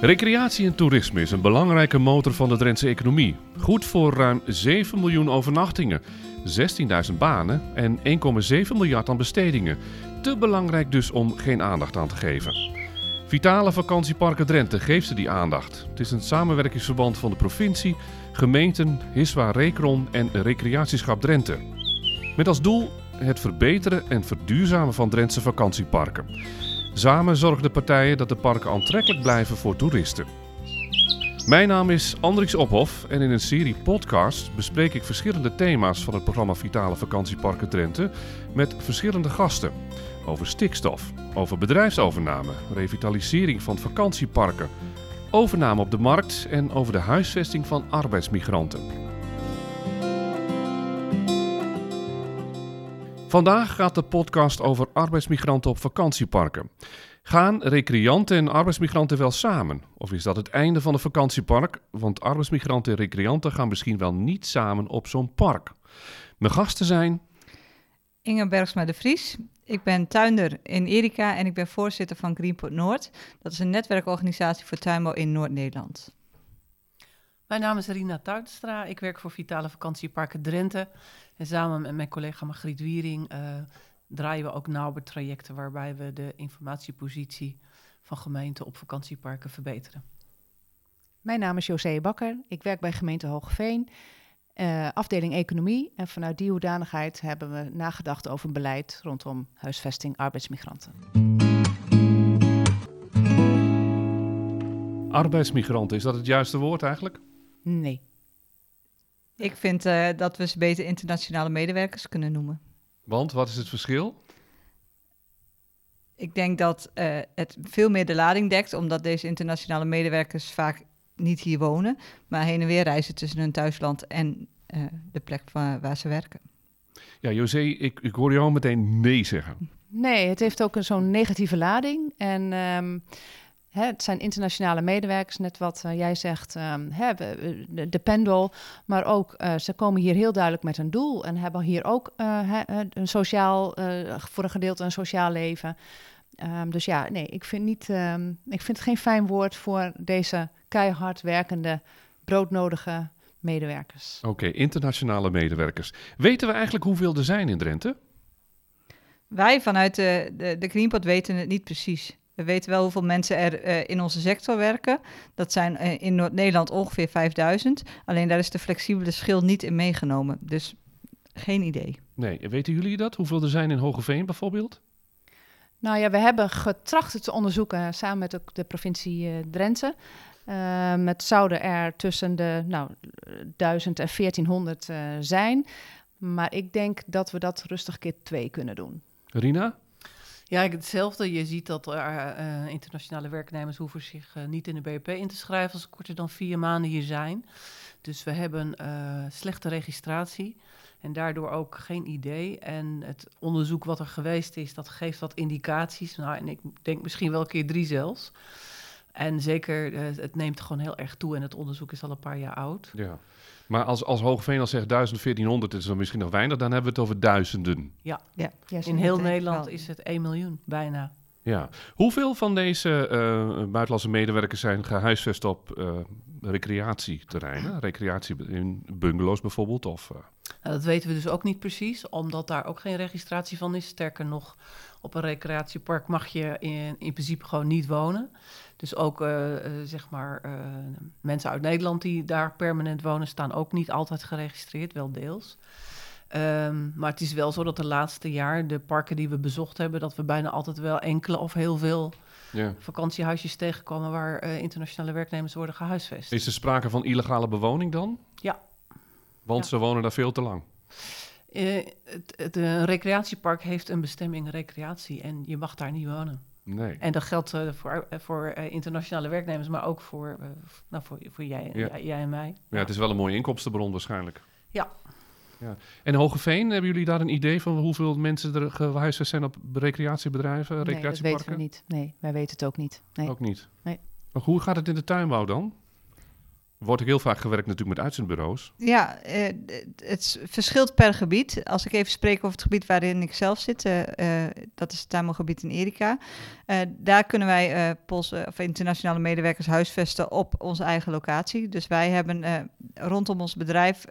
Recreatie en toerisme is een belangrijke motor van de Drentse economie. Goed voor ruim 7 miljoen overnachtingen, 16.000 banen en 1,7 miljard aan bestedingen. Te belangrijk dus om geen aandacht aan te geven. Vitale Vakantieparken Drenthe geeft ze die aandacht. Het is een samenwerkingsverband van de provincie, gemeenten, Hiswa Recron en Recreatieschap Drenthe. Met als doel het verbeteren en verduurzamen van Drentse vakantieparken. Samen zorgen de partijen dat de parken aantrekkelijk blijven voor toeristen. Mijn naam is Andrix Ophof en in een serie podcasts bespreek ik verschillende thema's van het programma Vitale Vakantieparken Drenthe met verschillende gasten. Over stikstof, over bedrijfsovername, revitalisering van vakantieparken, overname op de markt en over de huisvesting van arbeidsmigranten. Vandaag gaat de podcast over arbeidsmigranten op vakantieparken. Gaan recreanten en arbeidsmigranten wel samen? Of is dat het einde van een vakantiepark? Want arbeidsmigranten en recreanten gaan misschien wel niet samen op zo'n park. Mijn gasten zijn. Inge Bergsma de Vries. Ik ben tuinder in Erika en ik ben voorzitter van Greenport Noord. Dat is een netwerkorganisatie voor tuinbouw in Noord-Nederland. Mijn naam is Rina Tuitstra. Ik werk voor Vitale Vakantieparken Drenthe. En samen met mijn collega Margriet Wiering uh, draaien we ook nauwe trajecten waarbij we de informatiepositie van gemeenten op vakantieparken verbeteren. Mijn naam is José Bakker. Ik werk bij gemeente Hoogveen, uh, afdeling economie. En vanuit die hoedanigheid hebben we nagedacht over beleid rondom huisvesting arbeidsmigranten. Arbeidsmigranten, is dat het juiste woord eigenlijk? Nee. Ik vind uh, dat we ze beter internationale medewerkers kunnen noemen. Want wat is het verschil? Ik denk dat uh, het veel meer de lading dekt, omdat deze internationale medewerkers vaak niet hier wonen, maar heen en weer reizen tussen hun thuisland en uh, de plek waar, waar, ze werken. Ja, José, ik, ik hoor jou meteen nee zeggen. Nee, het heeft ook zo'n negatieve lading. En um, Hè, het zijn internationale medewerkers, net wat uh, jij zegt, um, hè, de, de, pendel. Maar ook, uh, ze komen hier heel duidelijk met een doel en hebben hier ook uh, een sociaal, voor een gedeelte een sociaal leven. Um, dus ja, nee, ik vind, niet, um, ik vind het geen fijn woord voor deze keihard werkende, broodnodige medewerkers. Oké, okay, internationale medewerkers. Weten we eigenlijk hoeveel er zijn in Drenthe? Wij vanuit de, de, de Greenpot weten het niet precies. We weten wel hoeveel mensen er uh, in onze sector werken. Dat zijn uh, in Noord-Nederland ongeveer 5000. Alleen daar is de flexibele schil niet in meegenomen. Dus geen idee. Nee, weten jullie dat? Hoeveel er zijn in Hogeveen bijvoorbeeld? Nou ja, we hebben getracht het te onderzoeken samen met de, de provincie uh, Drenthe. Uh, het zouden er tussen de nou, 1000 en 1400 zijn. Maar ik denk dat we dat rustig keer twee kunnen doen. Rina? Ja, hetzelfde. Je ziet dat er, uh, internationale werknemers hoeven zich uh, niet in de BEP in te schrijven als ze korter dan vier maanden hier zijn. Dus we hebben slechte registratie en daardoor ook geen idee. En het onderzoek wat er geweest is, dat geeft wat indicaties. Nou, en ik denk misschien wel een keer drie zelfs. En zeker, het neemt gewoon heel erg toe en het onderzoek is al een paar jaar oud. Ja. Maar als, als Hoogveen al zegt 1400, is dan misschien nog weinig, dan hebben we het over duizenden. Ja, ja. in heel Nederland is het 1 miljoen, bijna. Ja. Hoeveel van deze uh, buitenlandse medewerkers zijn gehuisvest op uh, recreatieterreinen? Recreatie in bungalows bijvoorbeeld? Of, uh... nou, dat weten we dus ook niet precies, omdat daar ook geen registratie van is. Sterker nog, op een recreatiepark mag je in, in principe gewoon niet wonen. Dus ook uh, uh, zeg maar uh, mensen uit Nederland die daar permanent wonen, staan ook niet altijd geregistreerd, wel deels. Um, maar het is wel zo dat de laatste jaar, de parken die we bezocht hebben, dat we bijna altijd wel enkele of heel veel ja. vakantiehuisjes tegenkomen waar internationale werknemers worden gehuisvest. Is er sprake van illegale bewoning dan? Ja. Want ja. ze wonen daar veel te lang. Uh, het, het uh, recreatiepark heeft een bestemming recreatie en je mag daar niet wonen. Nee. En dat geldt uh, voor, voor internationale werknemers, maar ook voor, nou, voor, voor jij, ja. jij, jij, en mij. Ja, het is wel een mooie inkomstenbron waarschijnlijk. Ja. ja. En Hogeveen, hebben jullie daar een idee van hoeveel mensen er gehuisvest zijn op recreatiebedrijven, nee, recreatieparken? dat weten we niet. Nee, wij weten het ook niet. Nee. Ook niet? Nee. Maar hoe gaat het in de tuinbouw dan? Wordt ook heel vaak gewerkt natuurlijk met uitzendbureaus. Ja, eh, het verschilt per gebied. Als ik even spreek over het gebied waarin ik zelf zit, eh, eh, dat is het tuinbouwgebied in Erika. Daar kunnen wij Poolse of internationale medewerkers huisvesten op onze eigen locatie. Dus wij hebben rondom ons bedrijf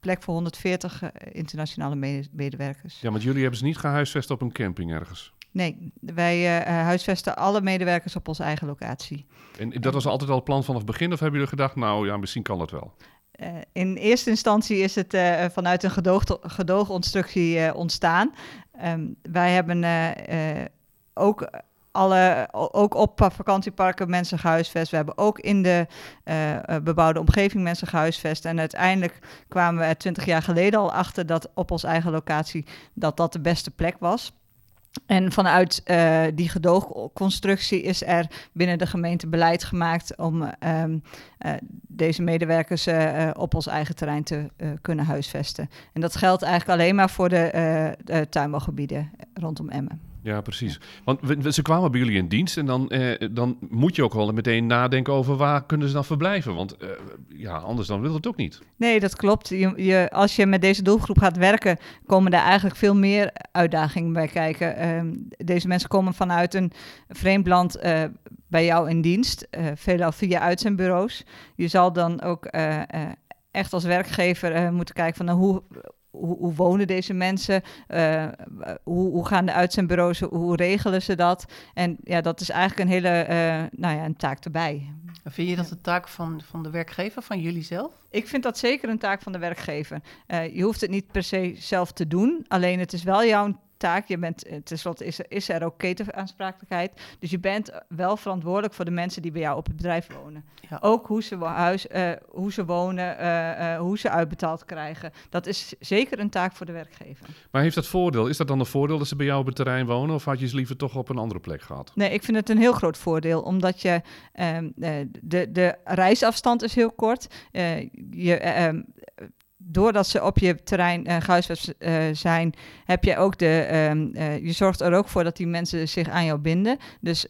plek voor 140 eh, internationale mede- medewerkers. Ja, want jullie hebben ze niet gehuisvest op een camping ergens. Nee, wij eh, eh, huisvesten alle medewerkers op onze eigen locatie. En dat was altijd al het plan vanaf het begin? Of hebben jullie gedacht, nou ja, misschien kan dat wel? Eh, in eerste instantie is het vanuit een gedoogconstructie eh, ontstaan. Ehm, wij hebben ook, alle, ook op vakantieparken mensen gehuisvest. We hebben ook in de bebouwde omgeving mensen gehuisvest. En uiteindelijk kwamen we er twintig jaar geleden al achter dat op onze eigen locatie dat dat de beste plek was. En vanuit eh, die gedoogconstructie is er binnen de gemeente beleid gemaakt om ehm, eh, deze medewerkers eh, op ons eigen terrein te kunnen huisvesten. En dat geldt eigenlijk alleen maar voor de tuinbouwgebieden rondom Emmen. Ja, precies. Want we- we- ze kwamen bij jullie in dienst en dan, eh, dan moet je ook wel meteen nadenken over waar kunnen ze dan verblijven. Want eh, ja, anders dan wil het ook niet. Nee, dat klopt. Je, je, als je met deze doelgroep gaat werken, komen daar eigenlijk veel meer uitdagingen bij kijken. Ehm, deze mensen komen vanuit een vreemd land eh, bij jou in dienst, eh veelal via uitzendbureaus. Je zal dan ook eh, echt als werkgever moeten kijken van nou, hoe, hoe, hoe wonen deze mensen? Eh, hoe, hoe gaan de uitzendbureaus, hoe regelen ze dat? En ja, dat is eigenlijk een hele eh, nou ja, een taak erbij. Vind je dat de taak van, van de werkgever, van jullie zelf? Ik vind dat zeker een taak van de werkgever. Eh, je hoeft het niet per se zelf te doen, alleen het is wel jouw taak. Je bent, eh, tenslotte is er, is er ook ketenaansprakelijkheid. Dus je bent wel verantwoordelijk voor de mensen die bij jou op het bedrijf wonen. Ja. Ook hoe ze, huis, eh, hoe ze wonen, eh, eh, hoe ze uitbetaald krijgen. Dat is zeker een taak voor de werkgever. Maar heeft dat voordeel? Is dat dan een voordeel dat ze bij jou op het terrein wonen? Of had je ze liever toch op een andere plek gehad? Nee, ik vind het een heel groot voordeel, omdat je ehm, eh, de, de reisafstand is heel kort. Eh, je, eh, ehm, doordat ze op je terrein eh gehuisvest eh, zijn, heb je ook de, ehm, eh, je zorgt er ook voor dat die mensen zich aan jou binden. Dus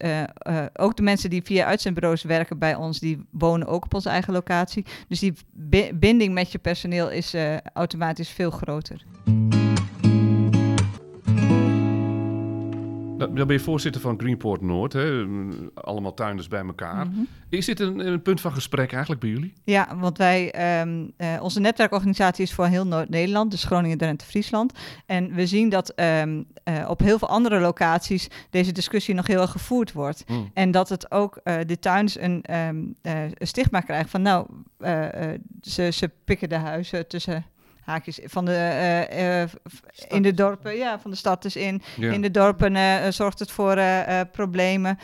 ook de mensen die via uitzendbureaus werken bij ons, die wonen ook op onze eigen locatie. Dus die bi- binding met je personeel is automatisch veel groter. Dan dan ben je voorzitter van Greenport Noord, hè? allemaal tuinders bij elkaar. Mhm. Is dit een, een punt van gesprek eigenlijk bij jullie? Ja, want wij, ehm, eh, onze netwerkorganisatie is voor heel Noord-Nederland, dus Groningen, Drenthe, Friesland. En we zien dat ehm, eh, op heel veel andere locaties deze discussie nog heel erg gevoerd wordt. Hmm. En dat het ook eh, de tuinders een, ehm, eh, een stigma krijgt van, nou, ze, ze pikken de huizen tussen haakjes van de, eh, eh, in de dorpen, ja, van de stad dus in. Ja. In de dorpen eh, zorgt het voor problemen.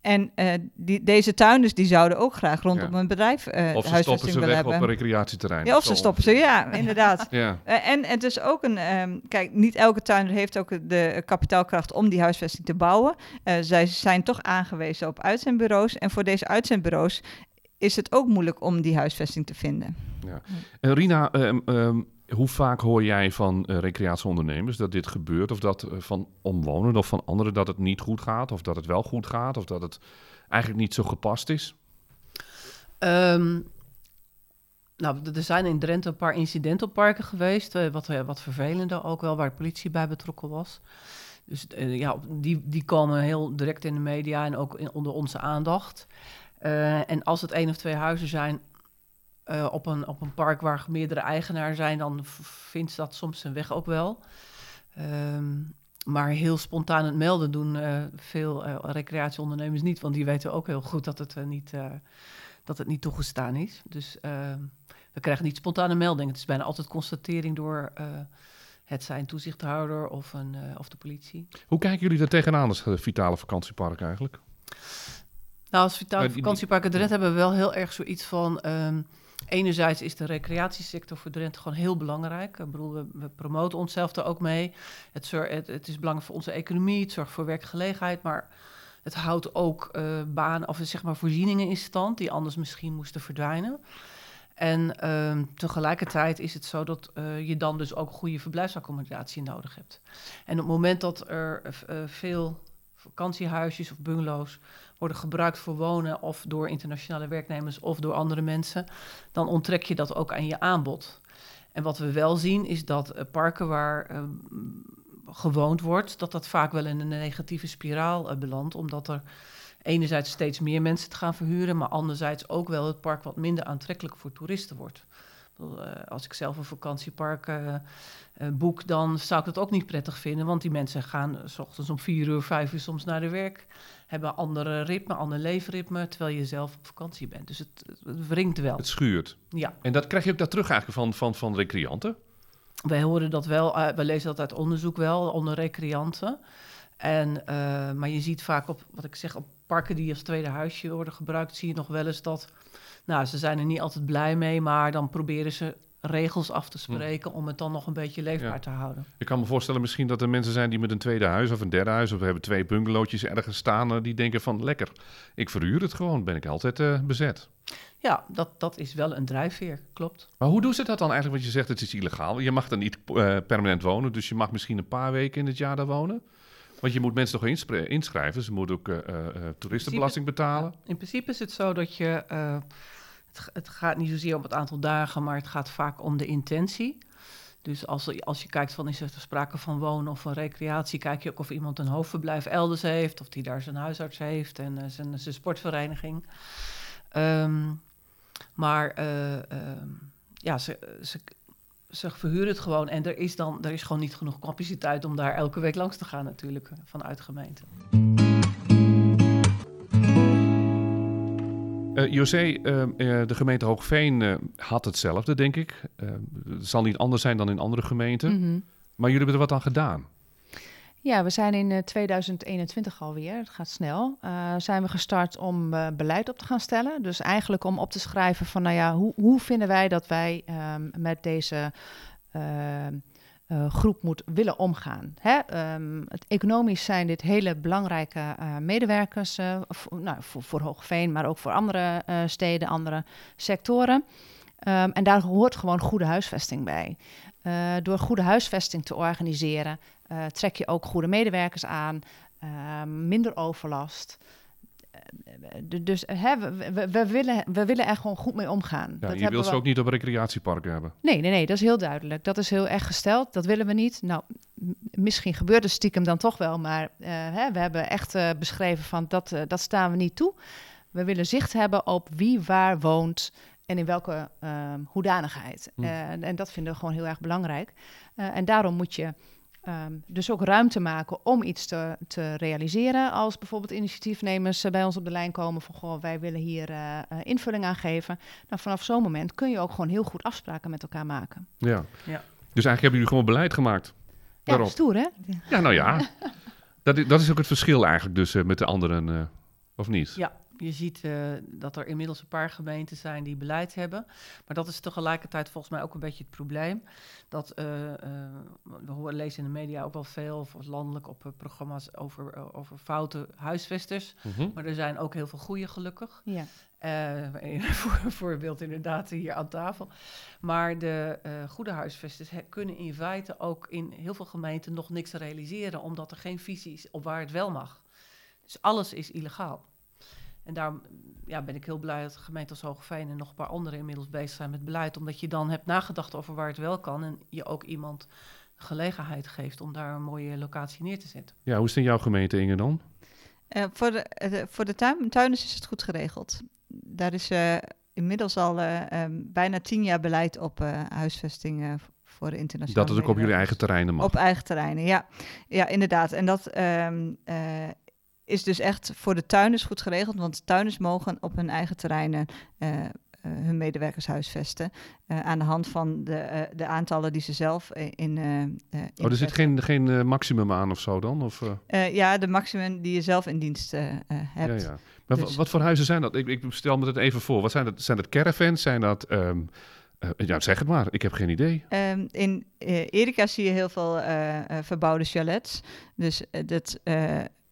En die, deze tuinders die zouden ook graag rondom Ja. een bedrijf eh of ze stoppen huisvesting ze willen weg op hebben. een recreatieterrein. Ja, of ze stoppen ze, ja, inderdaad. Ja, en het is ook een, ehm, kijk, niet elke tuinder heeft ook de kapitaalkracht om die huisvesting te bouwen. Zij zijn toch aangewezen op uitzendbureaus. En voor deze uitzendbureaus is het ook moeilijk om die huisvesting te vinden. En Rina, ehm, hoe vaak hoor jij van eh, recreatieondernemers dat dit gebeurt? Of dat eh, van omwonenden of van anderen dat het niet goed gaat? Of dat het wel goed gaat? Of dat het eigenlijk niet zo gepast is? Ehm, nou, er zijn in Drenthe een paar incidentenparken geweest, eh, wat, wat vervelender ook wel, waar de politie bij betrokken was. Dus ja, die, die komen heel direct in de media en ook onder onze aandacht. En als het één of twee huizen zijn eh, op, een, op een park waar meerdere eigenaren zijn, dan vindt dat soms zijn weg ook wel. Ehm, maar heel spontaan het melden doen eh, veel eh, recreatieondernemers niet, want die weten ook heel goed dat het, niet, dat het niet toegestaan is. Dus ehm, we krijgen niet spontane meldingen. Het is bijna altijd constatering door het zijn toezichthouder of, een, of de politie. Hoe kijken jullie er tegenaan als vitale vakantiepark eigenlijk? Nou, als die- Vakantieparken Drenthe hebben we wel heel erg zoiets van... ehm, enerzijds is de recreatiesector voor Drenthe gewoon heel belangrijk. Ik bedoel, we, promoten onszelf er ook mee. Het, het is belangrijk voor onze economie, het zorgt voor werkgelegenheid... maar het houdt ook eh banen of zeg maar voorzieningen in stand... die anders misschien moesten verdwijnen. En ehm, tegelijkertijd is het zo dat eh, je dan dus ook goede verblijfsaccommodatie nodig hebt. En op het moment dat er eh, veel vakantiehuisjes of bungalows worden gebruikt voor wonen of door internationale werknemers of door andere mensen, dan onttrek je dat ook aan je aanbod. En wat we wel zien is dat eh, parken waar uh, gewoond wordt, dat dat vaak wel in een negatieve spiraal uh, belandt, omdat er enerzijds steeds meer mensen te gaan verhuren, maar anderzijds ook wel het park wat minder aantrekkelijk voor toeristen wordt. Als ik zelf een vakantiepark boek, dan zou ik dat ook niet prettig vinden, want die mensen gaan s ochtends om vier uur, vijf uur soms naar de werk hebben andere ritme, ander leefritme, terwijl je zelf op vakantie bent. Dus het, het wringt wel. Het schuurt. Ja. En dat krijg je ook daar terug eigenlijk van, van, van recreanten? Wij horen dat wel, uh, we lezen dat uit onderzoek wel, onder recreanten. En, uh, maar je ziet vaak op, wat ik zeg, op parken die als tweede huisje worden gebruikt, zie je nog wel eens dat, nou, ze zijn er niet altijd blij mee, maar dan proberen ze regels af te hm. spreken om het dan nog een beetje leefbaar te houden. Ik kan me voorstellen misschien dat er mensen zijn die met een tweede huis of een derde huis of we hebben twee bungalowtjes ergens staan, die denken van lekker, ik verhuur het gewoon, ben ik altijd uh, bezet. Ja, dat, dat is wel een drijfveer, klopt. Maar hoe doen ze dat dan eigenlijk? Want je zegt het is illegaal. Je mag er niet uh, permanent wonen, dus je mag misschien een paar weken in het jaar daar wonen. Want je moet mensen toch inschrijven. Ze moeten ook uh, toeristenbelasting betalen. in principe is het zo dat je het, gaat niet zozeer om het aantal dagen, maar het gaat vaak om de intentie. Dus als, als je kijkt van is er sprake van wonen of van recreatie, kijk je ook of iemand een hoofdverblijf elders heeft, of die daar zijn huisarts heeft en uh, zijn, sportvereniging. Um, maar uh, uh, ja, ze, ze, ze verhuren het gewoon en er is dan er is gewoon niet genoeg capaciteit om daar elke week langs te gaan natuurlijk vanuit gemeente. Uh, José, uh, uh, de gemeente Hoogveen had hetzelfde, denk ik. het zal niet anders zijn dan in andere gemeenten. Mm -hmm. Maar jullie hebben er wat aan gedaan. Ja, we zijn in 2021 alweer, het gaat snel, zijn we gestart om beleid op te gaan stellen. Dus eigenlijk om op te schrijven van, nou ja, hoe, hoe vinden wij dat wij um, met deze uh, groep moet willen omgaan. Hè? Um, het, economisch zijn dit hele belangrijke uh, medewerkers uh, voor, nou, voor, voor, Hoogveen, maar ook voor andere steden, andere sectoren. Um, en daar hoort gewoon goede huisvesting bij. door goede huisvesting te organiseren, trek je ook goede medewerkers aan, ehm, minder overlast. Dus hè, we, we, we, willen, we willen er gewoon goed mee omgaan. Ja, dat je wilt ze ook niet op recreatieparken hebben. Nee, nee, nee, dat is heel duidelijk. Dat is heel erg gesteld. Dat willen we niet. Nou, misschien gebeurt het stiekem dan toch wel, maar uh, hè, we hebben echt uh, beschreven van dat, uh, dat staan we niet toe. We willen zicht hebben op wie waar woont en in welke hoedanigheid. Hm. en dat vinden we gewoon heel erg belangrijk. en daarom moet je Um, dus ook ruimte maken om iets te, te, realiseren. Als bijvoorbeeld initiatiefnemers uh, bij ons op de lijn komen van goh, wij willen hier uh, invulling aan geven. Nou, vanaf zo'n moment kun je ook gewoon heel goed afspraken met elkaar maken. Ja. ja. Dus eigenlijk hebben jullie gewoon beleid gemaakt. Daarop. Ja, stoer hè? Ja, nou ja. dat, is, dat is ook het verschil eigenlijk dus met de anderen, of niet? Ja, je ziet uh, dat er inmiddels een paar gemeenten zijn die beleid hebben. Maar dat is tegelijkertijd volgens mij ook een beetje het probleem. Dat uh, uh, we horen, lezen in de media ook wel veel, of landelijk op programma's over, over foute huisvesters. Mm -hmm. Maar er zijn ook heel veel goede, gelukkig. Ja. voor, voorbeeld inderdaad hier aan tafel. Maar de goede huisvesters kunnen in feite ook in heel veel gemeenten nog niks realiseren, omdat er geen visie is op waar het wel mag. Dus alles is illegaal. En daarom ja, ben ik heel blij dat de gemeente als Hoogveen en nog een paar anderen inmiddels bezig zijn met beleid. Omdat je dan hebt nagedacht over waar het wel kan en je ook iemand gelegenheid geeft om daar een mooie locatie neer te zetten. Ja, hoe is het in jouw gemeente Inge dan? Uh, voor de, uh, voor de tuin, tuinders is het goed geregeld. Daar is uh, inmiddels al um, bijna tien jaar beleid op huisvesting voor de internationale. Dat is ook op jullie eigen terreinen mag? Op eigen terreinen, ja. Ja, inderdaad. En dat um, is dus echt voor de tuinders goed geregeld. Want tuinders mogen op hun eigen terreinen uh, uh, hun medewerkers huisvesten. Uh, aan de hand van de, de aantallen die ze zelf in. oh, er zit geen, geen maximum aan of zo dan? Of, ja, de maximum die je zelf in dienst hebt. Ja, ja. Maar dus. wat voor huizen zijn dat? Ik, ik, stel me het even voor. Wat zijn dat? Zijn dat caravans? Zijn dat. Um, ja, zeg het maar. Ik heb geen idee. Um, in Erika zie je heel veel verbouwde chalets. Dus dat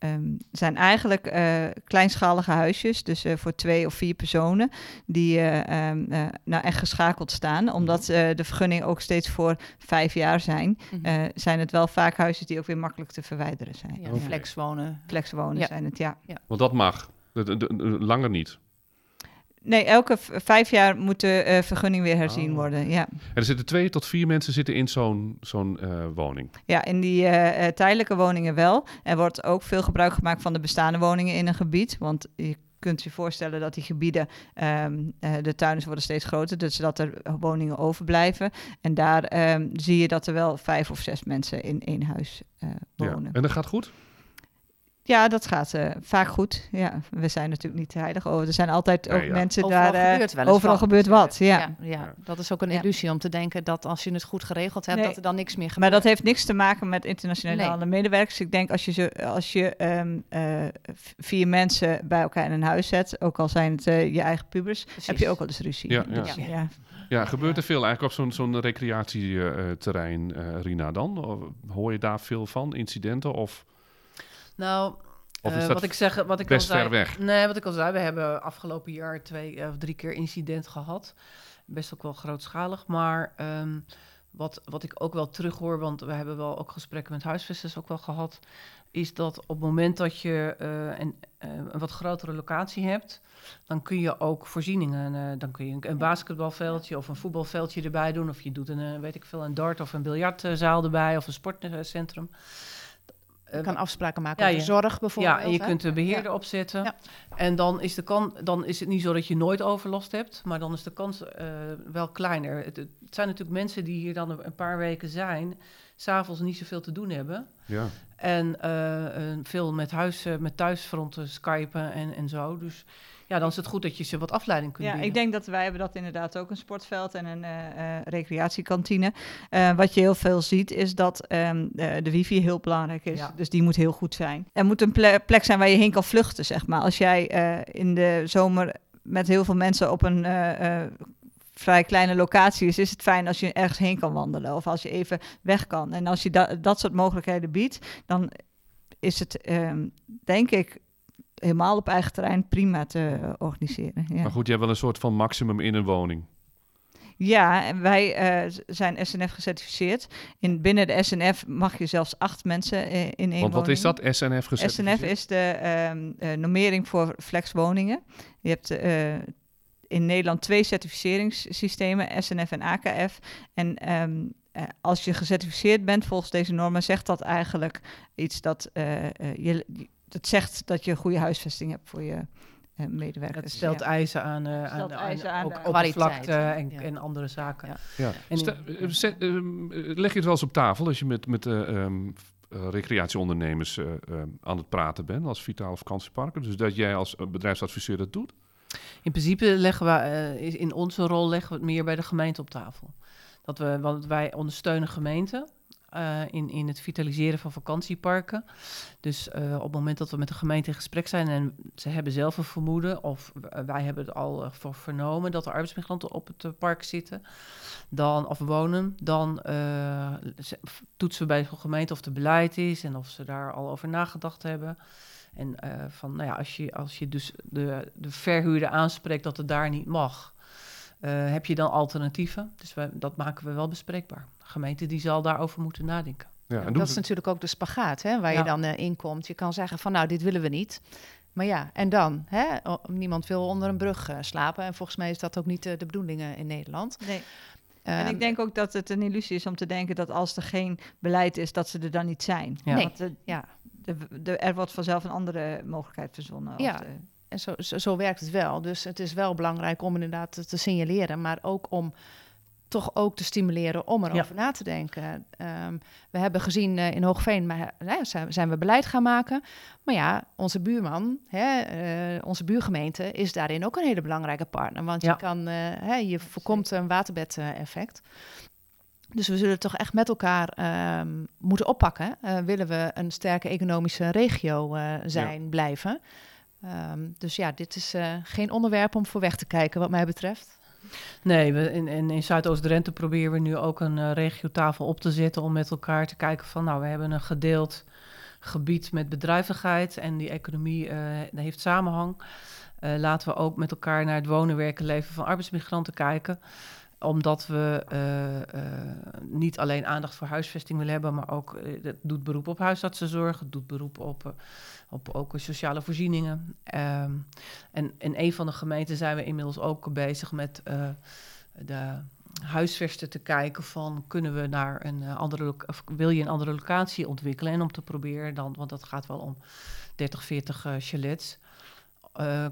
ehm, zijn eigenlijk eh, kleinschalige huisjes, dus eh, voor twee of vier personen, die eh, ehm, eh, nou echt geschakeld staan. Omdat eh, de vergunningen ook steeds voor vijf jaar zijn, Mhm. eh, zijn het wel vaak huizen die ook weer makkelijk te verwijderen zijn. ja, wonen. Flexwonen Ja. zijn het, ja. Want dat mag. De- de- de- langer niet. Nee, elke vijf jaar moet de eh, vergunning weer herzien Oh. worden. Ja. En er zitten twee tot vier mensen zitten in zo'n zo'n eh, woning. ja, in die eh, tijdelijke woningen wel. Er wordt ook veel gebruik gemaakt van de bestaande woningen in een gebied. Want je kunt je voorstellen dat die gebieden, ehm, eh, de tuinen worden steeds groter, dus dat er woningen overblijven. En daar ehm, zie je dat er wel vijf of zes mensen in één huis eh, Ja. wonen. En dat gaat goed? Ja, dat gaat eh, vaak goed. Ja, we zijn natuurlijk niet heilig. Oh, er zijn altijd Nee, ook ja. mensen Overal daar. eh, gebeurt wel eens overal wat, gebeurt wat. Ja. Ja, dat is ook een Ja. illusie om te denken dat als je het goed geregeld hebt, Nee. dat er dan niks meer Maar gebeurt. dat heeft niks te maken met internationale Nee. medewerkers. Ik denk als je, ze, als je ehm, eh, vier mensen bij elkaar in een huis zet, ook al zijn het je eigen pubers, Precies. heb je ook wel eens ruzie. Ja, ja. Dus, Ja. ja. Ja, gebeurt er veel eigenlijk op zo'n zo'n recreatieterrein, eh Rina dan? Of hoor je daar veel van, incidenten? Of, Nou, eh, wat ik zeg, wat ik best al zei, ver weg? Nee, wat ik al zei, we hebben afgelopen jaar twee eh, of drie keer incident gehad. Best ook wel grootschalig, maar ehm, wat, wat ik ook wel terughoor, want we hebben wel ook gesprekken met huisvesters ook wel gehad, is dat op het moment dat je eh, een, een wat grotere locatie hebt, dan kun je ook voorzieningen, dan kun je een, een basketbalveldje of een voetbalveldje erbij doen, of je doet een, weet ik veel, een dart of een biljartzaal erbij of een sportcentrum. Je kan afspraken maken ja, over je- zorg bijvoorbeeld. Ja, en je hè? kunt de beheerder opzetten. Ja. En dan is, de kan, dan is het niet zo dat je nooit overlast hebt, maar dan is de kans eh, wel kleiner. Het, het zijn natuurlijk mensen die hier dan een paar weken zijn, s'avonds niet zoveel te doen hebben. Ja. En eh, eh, veel met, huis, eh, met thuisfronten skypen en, en zo. Dus ja, dan is het goed dat je ze wat afleiding kunt Ja, bieden. ik denk dat wij hebben dat inderdaad ook een sportveld en een eh, eh, recreatiekantine. Eh, wat je heel veel ziet is dat ehm, de, de wifi heel belangrijk is. Ja. Dus die moet heel goed zijn. Er moet een ple- plek zijn waar je heen kan vluchten, zeg maar. Als jij in de zomer met heel veel mensen op een vrij kleine locatie is, is het fijn als je ergens heen kan wandelen of als je even weg kan. En als je da- dat soort mogelijkheden biedt, dan is het, ehm, denk ik, helemaal op eigen terrein prima te eh, organiseren. Ja. Maar goed, je hebt wel een soort van maximum in een woning. Ja, en wij eh, zijn SNF gecertificeerd. In, binnen de SNF mag je zelfs acht mensen eh, in één Want wat is woning. dat, SNF gezet? SNF is de ehm, eh, normering voor flexwoningen. Je hebt in Nederland twee certificeringssystemen, SNF en AKF. En ehm, eh, als je gecertificeerd bent volgens deze normen, zegt dat eigenlijk iets dat je, dat zegt dat je een goede huisvesting hebt voor je eh, medewerkers. Het stelt ja. eisen aan, eh, aan, Stelt aan, eisen aan ook de oppervlakte en, ja. en andere zaken. Ja. Ja. En- Stel- eh, zet- leg je het wel eens op tafel als je met, met eh, ehm, eh, recreatieondernemers eh, ehm, aan het praten bent als Vitaal vakantieparken? Dus dat jij als bedrijfsadviseur dat doet? In principe leggen we eh, is- in onze rol leggen we het meer bij de gemeente op tafel. Dat we, want wij ondersteunen gemeenten eh, in, in het vitaliseren van vakantieparken. Dus eh, op het moment dat we met de gemeente in gesprek zijn en ze hebben zelf een vermoeden, of w- wij hebben het al eh, voor vernomen dat er arbeidsmigranten op het eh, park zitten, dan, of wonen, dan eh, toetsen we bij de gemeente of het beleid is en of ze daar al over nagedacht hebben. En eh, van, nou ja, als je, als je dus de, de verhuurder aanspreekt dat het daar niet mag, eh, heb je dan alternatieven? Dus we, dat maken we wel bespreekbaar. De gemeente die zal daarover moeten nadenken. Ja, en doen dat is natuurlijk ook de spagaat hè, waar Ja. je dan eh, in komt. Je kan zeggen van nou, dit willen we niet. Maar ja, en dan? Hè? Niemand wil onder een brug eh, slapen. En volgens mij is dat ook niet eh, de bedoeling eh, in Nederland. Nee. En Ehm, ik denk ook dat het een illusie is om te denken dat als er geen beleid is, dat ze er dan niet zijn. Ja. Nee. Want de, Ja, de, de- er wordt vanzelf een andere mogelijkheid verzonnen. Ja. Of de- en zo, zo, zo werkt het wel. Dus het is wel belangrijk om inderdaad te, te signaleren, maar ook om toch ook te stimuleren om erover na te denken. Ehm, we hebben gezien eh, in Hoogveen, maar, hè, zijn, we beleid gaan maken. Maar ja, onze buurman, hè, eh, onze buurgemeente, is daarin ook een hele belangrijke partner. Want Ja. je, kan, eh, hè, je voorkomt een waterbed-effect. Dus we zullen toch echt met elkaar ehm, moeten oppakken. Willen we een sterke economische regio zijn, blijven? Ehm, dus ja, dit is eh, geen onderwerp om voor weg te kijken, wat mij betreft. Nee, in, in, in Zuidoost-Drenthe proberen we nu ook een eh regiotafel op te zetten om met elkaar te kijken van, nou, we hebben een gedeeld gebied met bedrijvigheid en die economie uh, heeft samenhang. Laten we ook met elkaar naar het wonen, werken, leven van arbeidsmigranten kijken omdat we niet alleen aandacht voor huisvesting willen hebben, maar ook het doet beroep op huisartsenzorg, het doet beroep op, op ook sociale voorzieningen. Ehm, en in een van de gemeenten zijn we inmiddels ook bezig met de huisvesten te kijken van kunnen we naar een uh, andere of wil je een andere locatie ontwikkelen en om te proberen dan, want dat gaat wel om 30, 40 uh, chalets,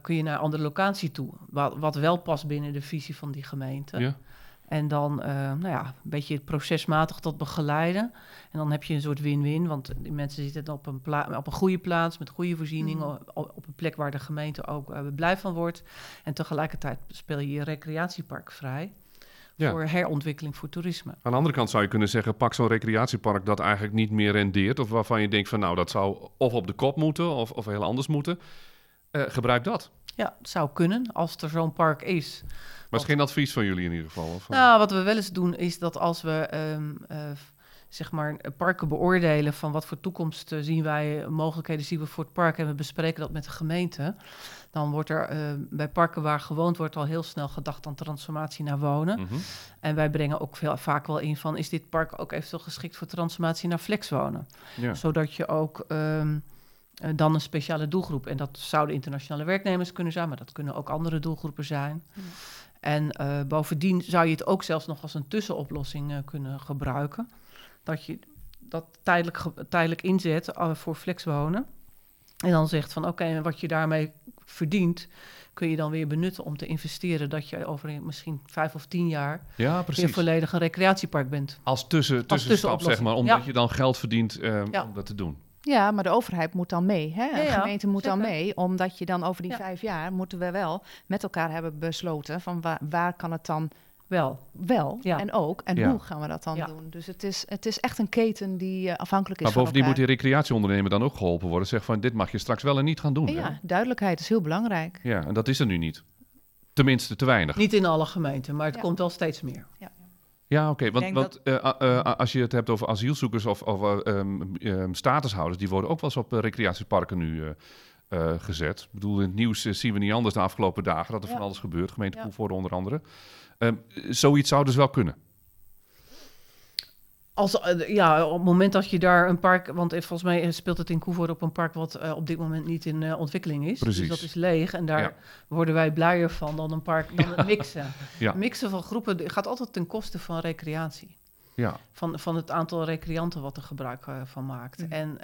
kun je naar een andere locatie toe, wat, wat wel past binnen de visie van die gemeente. Ja. En dan, uh, nou ja, een beetje procesmatig tot begeleiden. En dan heb je een soort win-win, want die mensen zitten op een, op een goede plaats met goede voorzieningen, mm. op, op, een plek waar de gemeente ook uh, blij van wordt. En tegelijkertijd speel je je recreatiepark vrij ja. voor herontwikkeling voor toerisme. Aan de andere kant zou je kunnen zeggen, pak zo'n recreatiepark dat eigenlijk niet meer rendeert, of waarvan je denkt van nou, dat zou of op de kop moeten of, of heel anders moeten. Uh, gebruik dat. Ja, het zou kunnen als er zo'n park is. Maar is geen advies van jullie in ieder geval? Of? Nou, wat we wel eens doen is dat als we um, uh, zeg maar parken beoordelen van wat voor toekomst uh, zien wij, mogelijkheden zien we voor het park en we bespreken dat met de gemeente, dan wordt er uh, bij parken waar gewoond wordt al heel snel gedacht aan transformatie naar wonen. Mm -hmm. En wij brengen ook veel, vaak wel in van, is dit park ook eventueel geschikt voor transformatie naar flexwonen? Ja. Zodat je ook... Um, uh, dan een speciale doelgroep. En dat zouden internationale werknemers kunnen zijn, maar dat kunnen ook andere doelgroepen zijn. En uh, bovendien zou je het ook zelfs nog als een tussenoplossing uh, kunnen gebruiken. Dat je dat tijdelijk, tijdelijk inzet voor flexwonen. En dan zegt van oké, okay, wat je daarmee verdient, kun je dan weer benutten om te investeren. Dat je over misschien vijf of tien jaar ja, weer volledig een recreatiepark bent. Als, tussen, tussenstap, zeg maar, omdat ja. je dan geld verdient uh, ja. om dat te doen. Ja, maar de overheid moet dan mee. Hè? De gemeente moet dan mee, omdat je dan over die vijf jaar moeten we wel met elkaar hebben besloten van waar, waar kan het dan wel. Wel, ja. en ook. En ja. hoe gaan we dat dan ja. doen? Dus het is, het is echt een keten die uh, afhankelijk is maar van bovendien moet die recreatieondernemer dan ook geholpen worden. Zeg van, dit mag je straks wel en niet gaan doen. Ja, hè? duidelijkheid is heel belangrijk. Ja, en dat is er nu niet. Tenminste, te weinig. Niet in alle gemeenten, maar het komt wel steeds meer. Ja. Ja, oké. Okay. Want, want dat... uh, uh, als je het hebt over asielzoekers of, of um, um, statushouders, die worden ook wel eens op recreatieparken nu gezet. Ik bedoel, in het nieuws zien we niet anders de afgelopen dagen dat er van alles gebeurt. Gemeente ja. Koevoorde onder andere. Um, zoiets zou dus wel kunnen. Als, uh, ja, op het moment dat je daar een park... Want volgens mij speelt het in Koevoorde op een park... wat uh, op dit moment niet in uh, ontwikkeling is. Precies. Dus dat is leeg. En daar ja. worden wij blijer van dan een park... dan het mixen. ja. Mixen van groepen gaat altijd ten koste van recreatie. Ja. Van, van het aantal recreanten wat er gebruik van maakt. Mm. En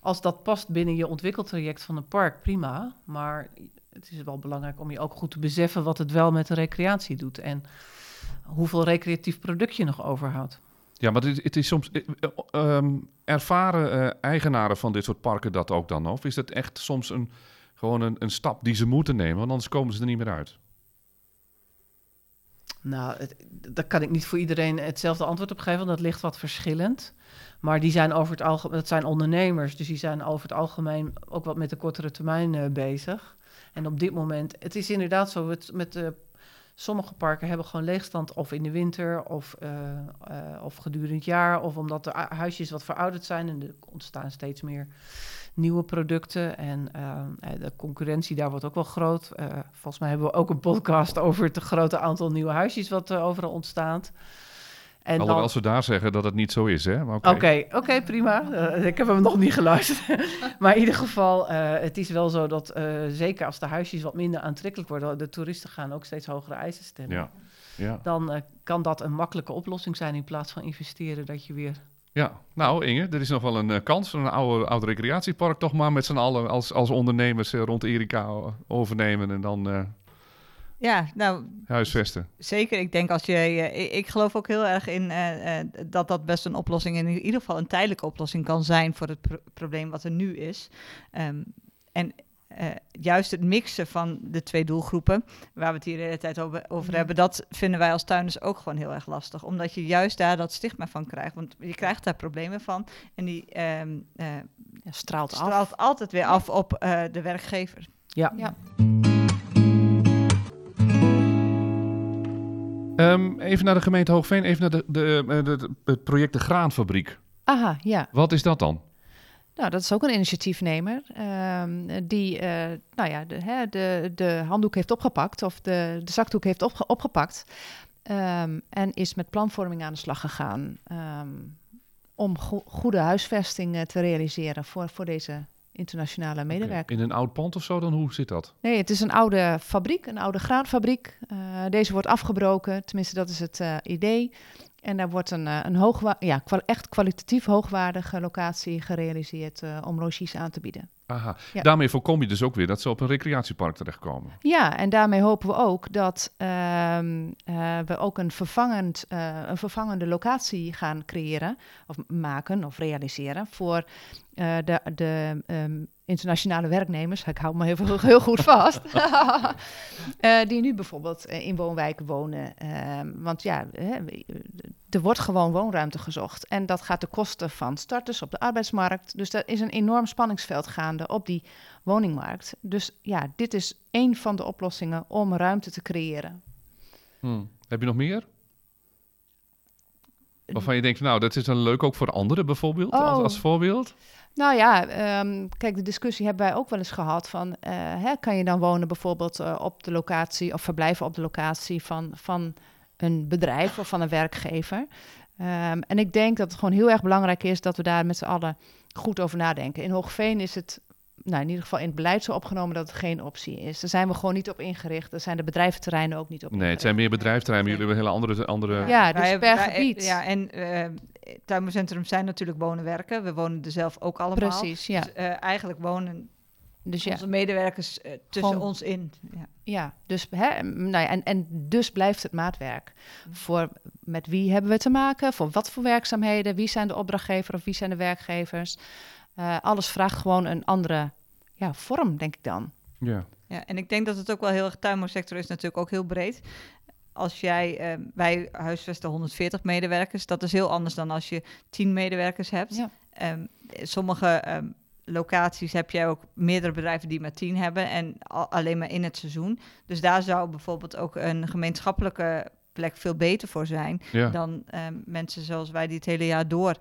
als dat past binnen je ontwikkeltraject van een park, prima. Maar het is wel belangrijk om je ook goed te beseffen wat het wel met de recreatie doet en hoeveel recreatief product je nog overhoudt. Ja, maar het, is soms. Um, ervaren uh, eigenaren van dit soort parken dat ook dan? Of is het echt soms een, gewoon een, een stap die ze moeten nemen, want anders komen ze er niet meer uit? Nou, het, daar kan ik niet voor iedereen hetzelfde antwoord op geven, want dat ligt wat verschillend. Maar die zijn over het algemeen, dat zijn ondernemers, dus die zijn over het algemeen ook wat met de kortere termijn bezig. En op dit moment, het is inderdaad zo, het, met de, sommige parken hebben gewoon leegstand of in de winter of, uh, uh, of gedurende het jaar. Of omdat de huisjes wat verouderd zijn en er ontstaan steeds meer nieuwe producten. En uh, de concurrentie daar wordt ook wel groot. volgens mij hebben we ook een podcast over het grote aantal nieuwe huisjes wat overal ontstaat. En Alhoewel dan... ze daar zeggen dat het niet zo is, hè? Oké, okay. oké, okay, prima. Uh, ik heb hem nog niet geluisterd. maar in ieder geval, uh, het is wel zo dat uh, zeker als de huisjes wat minder aantrekkelijk worden, de toeristen gaan ook steeds hogere eisen stellen. Ja. Ja. Dan kan dat een makkelijke oplossing zijn in plaats van investeren dat je weer... Ja, nou Inge, er is nog wel een kans van een oude, oude recreatiepark toch maar met z'n allen als, als ondernemers rond Erika overnemen en dan ja, nou. Huisvesten. Zeker. Ik denk als je. Uh, ik geloof ook heel erg in uh, uh, dat dat best een oplossing, in ieder geval een tijdelijke oplossing kan zijn voor het pro probleem wat er nu is. Um, en juist het mixen van de twee doelgroepen, waar we het hier de hele tijd over, over hebben, dat vinden wij als tuinders ook gewoon heel erg lastig. Omdat je juist daar dat stigma van krijgt. Want je krijgt daar problemen van. En die um, ja, straalt, straalt af. altijd weer af op de werkgever. Ja. ja. Um, even naar de gemeente Hoogveen, even naar de, de, de, het project De Graanfabriek. Aha, ja. Wat is dat dan? Nou, dat is ook een initiatiefnemer ehm, die eh, nou ja, de, hè, de, de handdoek heeft opgepakt of de, de zakdoek heeft opge opgepakt. Ehm, en is met planvorming aan de slag gegaan ehm, om go goede huisvesting eh, te realiseren voor, voor deze internationale medewerker. In een oud pand of zo dan? Hoe zit dat? Nee, het is een oude fabriek, een oude graanfabriek. Uh, deze wordt afgebroken, tenminste dat is het uh, idee. En daar wordt een, een hoogwa ja, kwa echt kwalitatief hoogwaardige locatie gerealiseerd om logies aan te bieden. Aha. Ja. Daarmee voorkom je dus ook weer dat ze op een recreatiepark terechtkomen. Ja, en daarmee hopen we ook dat uh, uh, we ook een, vervangend, uh, een vervangende locatie gaan creëren, of maken of realiseren voor de, de um, internationale werknemers. Ik hou me heel, heel goed vast. die nu bijvoorbeeld in woonwijken wonen. want ja, er wordt gewoon woonruimte gezocht. En dat gaat de kosten van starters op de arbeidsmarkt. Dus er is een enorm spanningsveld gaande op die woningmarkt. Dus ja, dit is één van de oplossingen om ruimte te creëren. Hmm. Heb je nog meer? Waarvan je denkt, nou, dat is dan leuk ook voor anderen bijvoorbeeld, oh. als, als, voorbeeld? Nou ja, um, kijk, de discussie hebben wij ook wel eens gehad van, uh, hè, kan je dan wonen bijvoorbeeld uh, op de locatie of verblijven op de locatie van, van een bedrijf of van een werkgever. Um, en ik denk dat het gewoon heel erg belangrijk is dat we daar met z'n allen goed over nadenken. In Hoogveen is het, nou in ieder geval in het beleid zo opgenomen dat het geen optie is. Daar zijn we gewoon niet op ingericht. Daar zijn de bedrijventerreinen ook niet op Nee, het zijn meer bedrijventerreinen, maar jullie hebben hele andere... andere... Ja, dus per gebied. Ja, en uh, tuinbouwcentrum zijn natuurlijk wonen werken. We wonen er zelf ook allemaal. Precies, ja. Dus, uh, eigenlijk wonen dus ja. onze medewerkers uh, tussen Gewoon, ons in. Ja, ja dus, hè, nou ja, en, en dus blijft het maatwerk. Mm. Voor met wie hebben we te maken? Voor wat voor werkzaamheden? Wie zijn de opdrachtgever of wie zijn de werkgevers? Uh, alles vraagt gewoon een andere ja, vorm, denk ik dan. Ja. ja, en ik denk dat het ook wel heel erg tuinbouwsector is natuurlijk ook heel breed. Als jij, uh, wij huisvesten 140 medewerkers, dat is heel anders dan als je 10 medewerkers hebt. Ja. Um, sommige um, locaties heb jij ook meerdere bedrijven die maar tien hebben en al, alleen maar in het seizoen. Dus daar zou bijvoorbeeld ook een gemeenschappelijke plek veel beter voor zijn ja. dan um, mensen zoals wij die het hele jaar door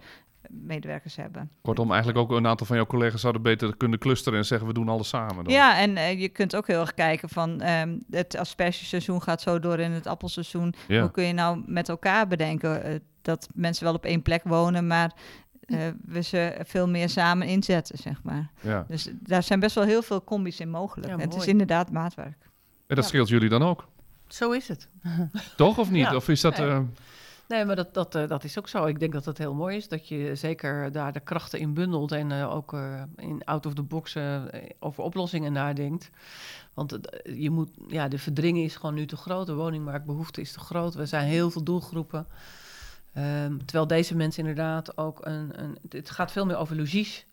medewerkers hebben. Kortom, eigenlijk ook een aantal van jouw collega's zouden beter kunnen clusteren en zeggen we doen alles samen. Dan. Ja, en uh, je kunt ook heel erg kijken van um, het aspergeseizoen gaat zo door in het appelseizoen. Ja. Hoe kun je nou met elkaar bedenken uh, dat mensen wel op één plek wonen, maar uh, we ze veel meer samen inzetten, zeg maar. Ja. Dus daar zijn best wel heel veel combis in mogelijk. Ja, het is inderdaad maatwerk. En dat ja. scheelt jullie dan ook? Zo is het. Toch of niet? Ja. Of is dat... Uh... Nee, maar dat, dat, uh, dat is ook zo. Ik denk dat het heel mooi is dat je zeker daar de krachten in bundelt en uh, ook uh, in out of the box over oplossingen nadenkt. Want je moet, ja, de verdringing is gewoon nu te groot, de woningmarktbehoefte is te groot. We zijn heel veel doelgroepen. Um, terwijl deze mensen inderdaad ook een, een. Het gaat veel meer over logies.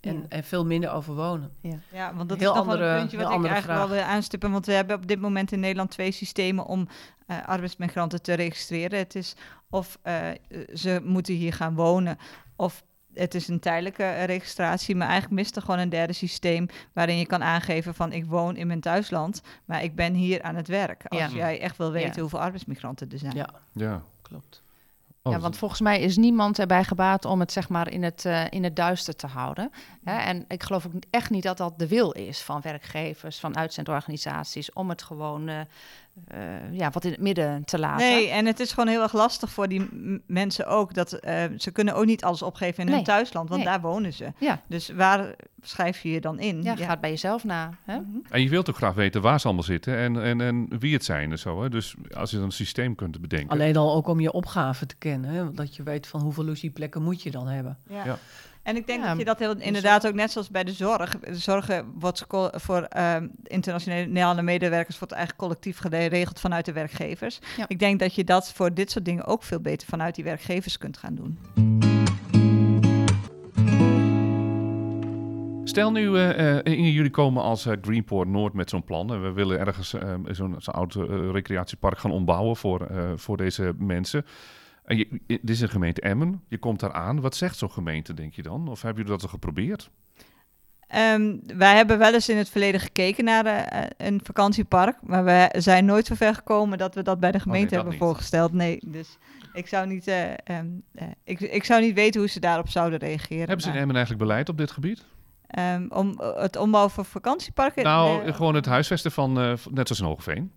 En, ja. en veel minder over wonen. Ja, ja want dat heel is toch andere, wel een puntje wat ik eigenlijk vraag. wel wil aanstippen. Want we hebben op dit moment in Nederland twee systemen om uh, arbeidsmigranten te registreren. Het is of uh, ze moeten hier gaan wonen, of het is een tijdelijke registratie, maar eigenlijk mist er gewoon een derde systeem waarin je kan aangeven van ik woon in mijn thuisland, maar ik ben hier aan het werk. Als ja. jij echt wil weten ja. hoeveel arbeidsmigranten er zijn. Ja, ja. klopt. Oh, ja, want volgens mij is niemand erbij gebaat om het zeg maar in het, uh, in het duister te houden. Hè? En ik geloof ook echt niet dat dat de wil is van werkgevers, van uitzendorganisaties, om het gewoon uh, uh, ja, wat in het midden te laten. Nee, en het is gewoon heel erg lastig voor die mensen ook. Dat ze kunnen ook niet alles opgeven in nee. hun thuisland, want nee. daar wonen ze. Ja. Dus waar schrijf je je dan in? Ja, ja. gaat bij jezelf na. Hè? Mm -hmm. En je wilt ook graag weten waar ze allemaal zitten en, en, en wie het zijn en zo. Hè? Dus als je dan een systeem kunt bedenken. Alleen al ook om je opgave te kennen. Hè? Dat je weet van hoeveel logieplekken moet je dan hebben. Ja. ja. En ik denk ja, dat je dat heel, inderdaad ook net zoals bij de zorg. De zorg wordt voor um, internationale medewerkers wordt eigenlijk collectief geregeld vanuit de werkgevers. Ja. Ik denk dat je dat voor dit soort dingen ook veel beter vanuit die werkgevers kunt gaan doen. Stel nu, uh, uh, jullie komen als uh, Greenport Noord met zo'n plan. En we willen ergens zo'n zo oud recreatiepark gaan ombouwen voor, voor deze mensen. En je, dit is een gemeente Emmen. Je komt daar aan. Wat zegt zo'n gemeente, denk je dan? Of hebben jullie dat al geprobeerd? Ehm, wij hebben wel eens in het verleden gekeken naar eh, een vakantiepark, maar we zijn nooit zo ver gekomen dat we dat bij de gemeente Oh, dat hebben niet. voorgesteld. Nee, dus ik zou niet, eh, ehm, eh, ik, ik zou niet weten hoe ze daarop zouden reageren. Hebben ze in Emmen eigenlijk beleid op dit gebied? ehm, om het ombouwen van vakantieparken? Nou, eh, gewoon het huisvesten van, eh, net zoals in Hogeveen.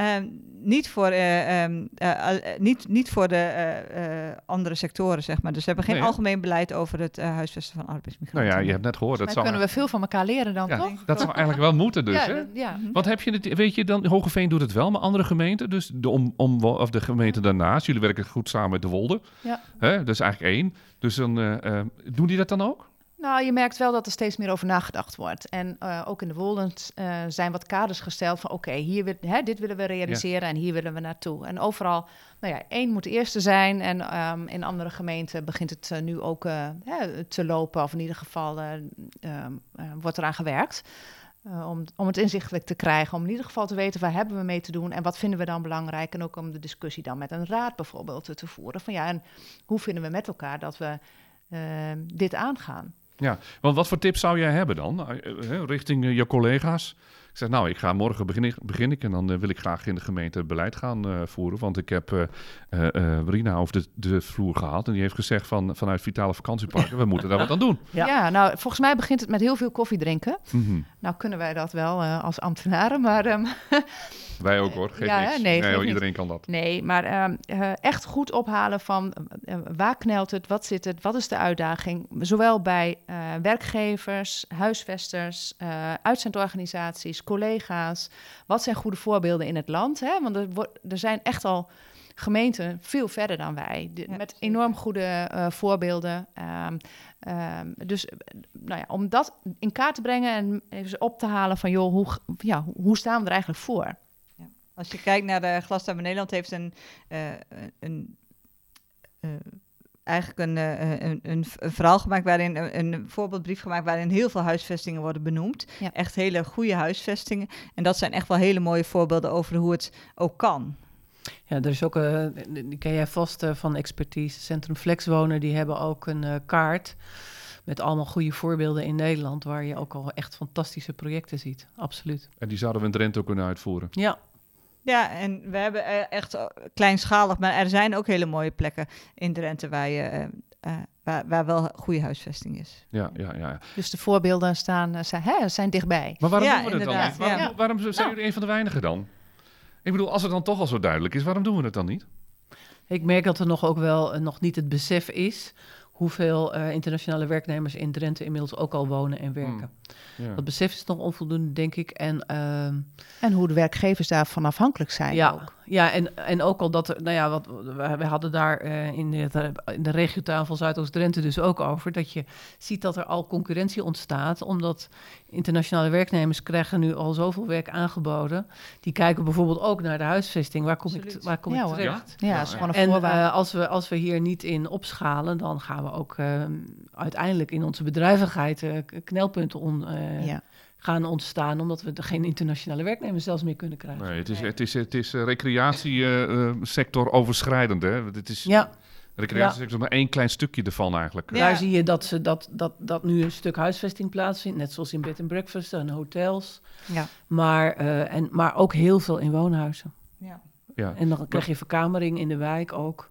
Ehm, niet, voor, eh, ehm, eh, eh, niet, niet voor de eh, eh, andere sectoren, zeg maar. Dus we hebben geen Nee, algemeen beleid over het eh, huisvesten van Nou arbeidsmigranten. ja, je hebt net gehoord. Dat zou, kunnen we veel van elkaar leren dan, ja, toch? dat zou eigenlijk wel moeten dus, ja, hè? ja. Mhm. Want heb je het, weet je dan, Hogeveen doet het wel, maar andere gemeenten, dus de, om, om, of de gemeente daarnaast, jullie werken goed samen met de Wolde. Ja. Hè? Dat is eigenlijk één. Dus dan, doen die dat dan ook? Nou, je merkt wel dat er steeds meer over nagedacht wordt. En eh, ook in de Woldens eh, zijn wat kaders gesteld van... oké, hier wil- hè, dit willen we realiseren en hier willen we naartoe. En overal, nou ja, één moet de eerste zijn... en ehm, in andere gemeenten begint het eh, nu ook hè, te lopen... of in ieder geval eh, ehm, eh, wordt eraan gewerkt... om, om het inzichtelijk te krijgen, om in ieder geval te weten waar hebben we mee te doen en wat vinden we dan belangrijk. En ook om de discussie dan met een raad bijvoorbeeld te, te voeren. Van ja, en hoe vinden we met elkaar dat we dit aangaan? Ja, want wat voor tips zou jij hebben dan, eh, eh, richting eh, je collega's? Ik zeg, nou, ik ga morgen begin ik, begin ik en dan eh, wil ik graag in de gemeente beleid gaan eh, voeren. Want ik heb eh eh, eh, Rina over de, de vloer gehaald en die heeft gezegd van, vanuit Vitale Vakantieparken, we moeten daar wat aan doen. Ja. Ja. nou, volgens mij begint het met heel veel koffie drinken. Mhm. Nou kunnen wij dat wel eh, als ambtenaren, maar ehm, Wij ook hoor, geef Ja, niks. Nee, niet. iedereen kan dat. nee, maar ehm, eh, echt goed ophalen van waar knelt het, wat zit het, wat is de uitdaging. Zowel bij eh, werkgevers, huisvesters, eh collega's. Wat zijn goede voorbeelden in het land? Hè? Want er, wordt- er zijn echt al gemeenten veel verder dan wij, Ja, met zeker. enorm goede eh, voorbeelden. Ehm, ehm, dus eh, nou ja, om dat in kaart te brengen en even op te halen van, joh, hoe, ja, hoe staan we er eigenlijk voor? Als je kijkt naar de Glastuin Nederland heeft een, eh, een eigenlijk een, eh, een, een, een verhaal gemaakt waarin een, een voorbeeldbrief gemaakt waarin heel veel huisvestingen worden benoemd. Ja. Echt hele goede huisvestingen. En dat zijn echt wel hele mooie voorbeelden over hoe het ook kan. Ja, er is ook, eh, die ken jij vast eh, van expertise, Centrum Flexwonen, die hebben ook een eh, kaart met allemaal goede voorbeelden in Nederland, waar je ook al echt fantastische projecten ziet. Absoluut. En die zouden we in Drenthe ook kunnen uitvoeren. Ja, Ja, en we hebben eh, echt eh, kleinschalig, maar er zijn ook hele mooie plekken in Drenthe waar, je, eh, eh, waar, waar wel goede huisvesting is. Ja, ja, ja. Dus de voorbeelden staan, zijn, hè, zijn dichtbij. Maar waarom Ja, doen we het dan inderdaad, niet? Waarom, ja. waarom zijn Nou. jullie een van de weinigen dan? Ik bedoel, als het dan toch al zo duidelijk is, waarom doen we het dan niet? ik merk dat er nog ook wel nog niet het besef is hoeveel eh, internationale werknemers in Drenthe inmiddels ook al wonen en werken. Ja. Dat besef is nog onvoldoende, denk ik. En ehm, En hoe de werkgevers daarvan afhankelijk zijn ja, ook. Ja en, en ook al dat er, nou ja, wat, we, we hadden daar eh, in, de, in de regiotafel Zuidoost-Drenthe dus ook over, dat je ziet dat er al concurrentie ontstaat, omdat internationale werknemers krijgen nu al zoveel werk aangeboden. Die kijken bijvoorbeeld ook naar de huisvesting. Waar kom ik, waar kom Ja, ik terecht? Ja, is gewoon een En eh, als, we, als we hier niet in opschalen, dan gaan we ook eh, uiteindelijk in onze bedrijvigheid eh, knelpunten on, eh, ja. Gaan ontstaan, omdat we er geen internationale werknemers zelfs meer kunnen krijgen. Nee, het is, het is, het is recreatiesector overschrijdend. Hè? Het is Ja, recreatiesector maar één klein stukje ervan eigenlijk. Ja. daar zie je dat, ze, dat, dat, dat nu een stuk huisvesting plaatsvindt, net zoals in bed and breakfast en hotels, Ja. maar, eh, en, maar ook heel veel in woonhuizen. Ja. Ja. En dan krijg je verkamering in de wijk ook.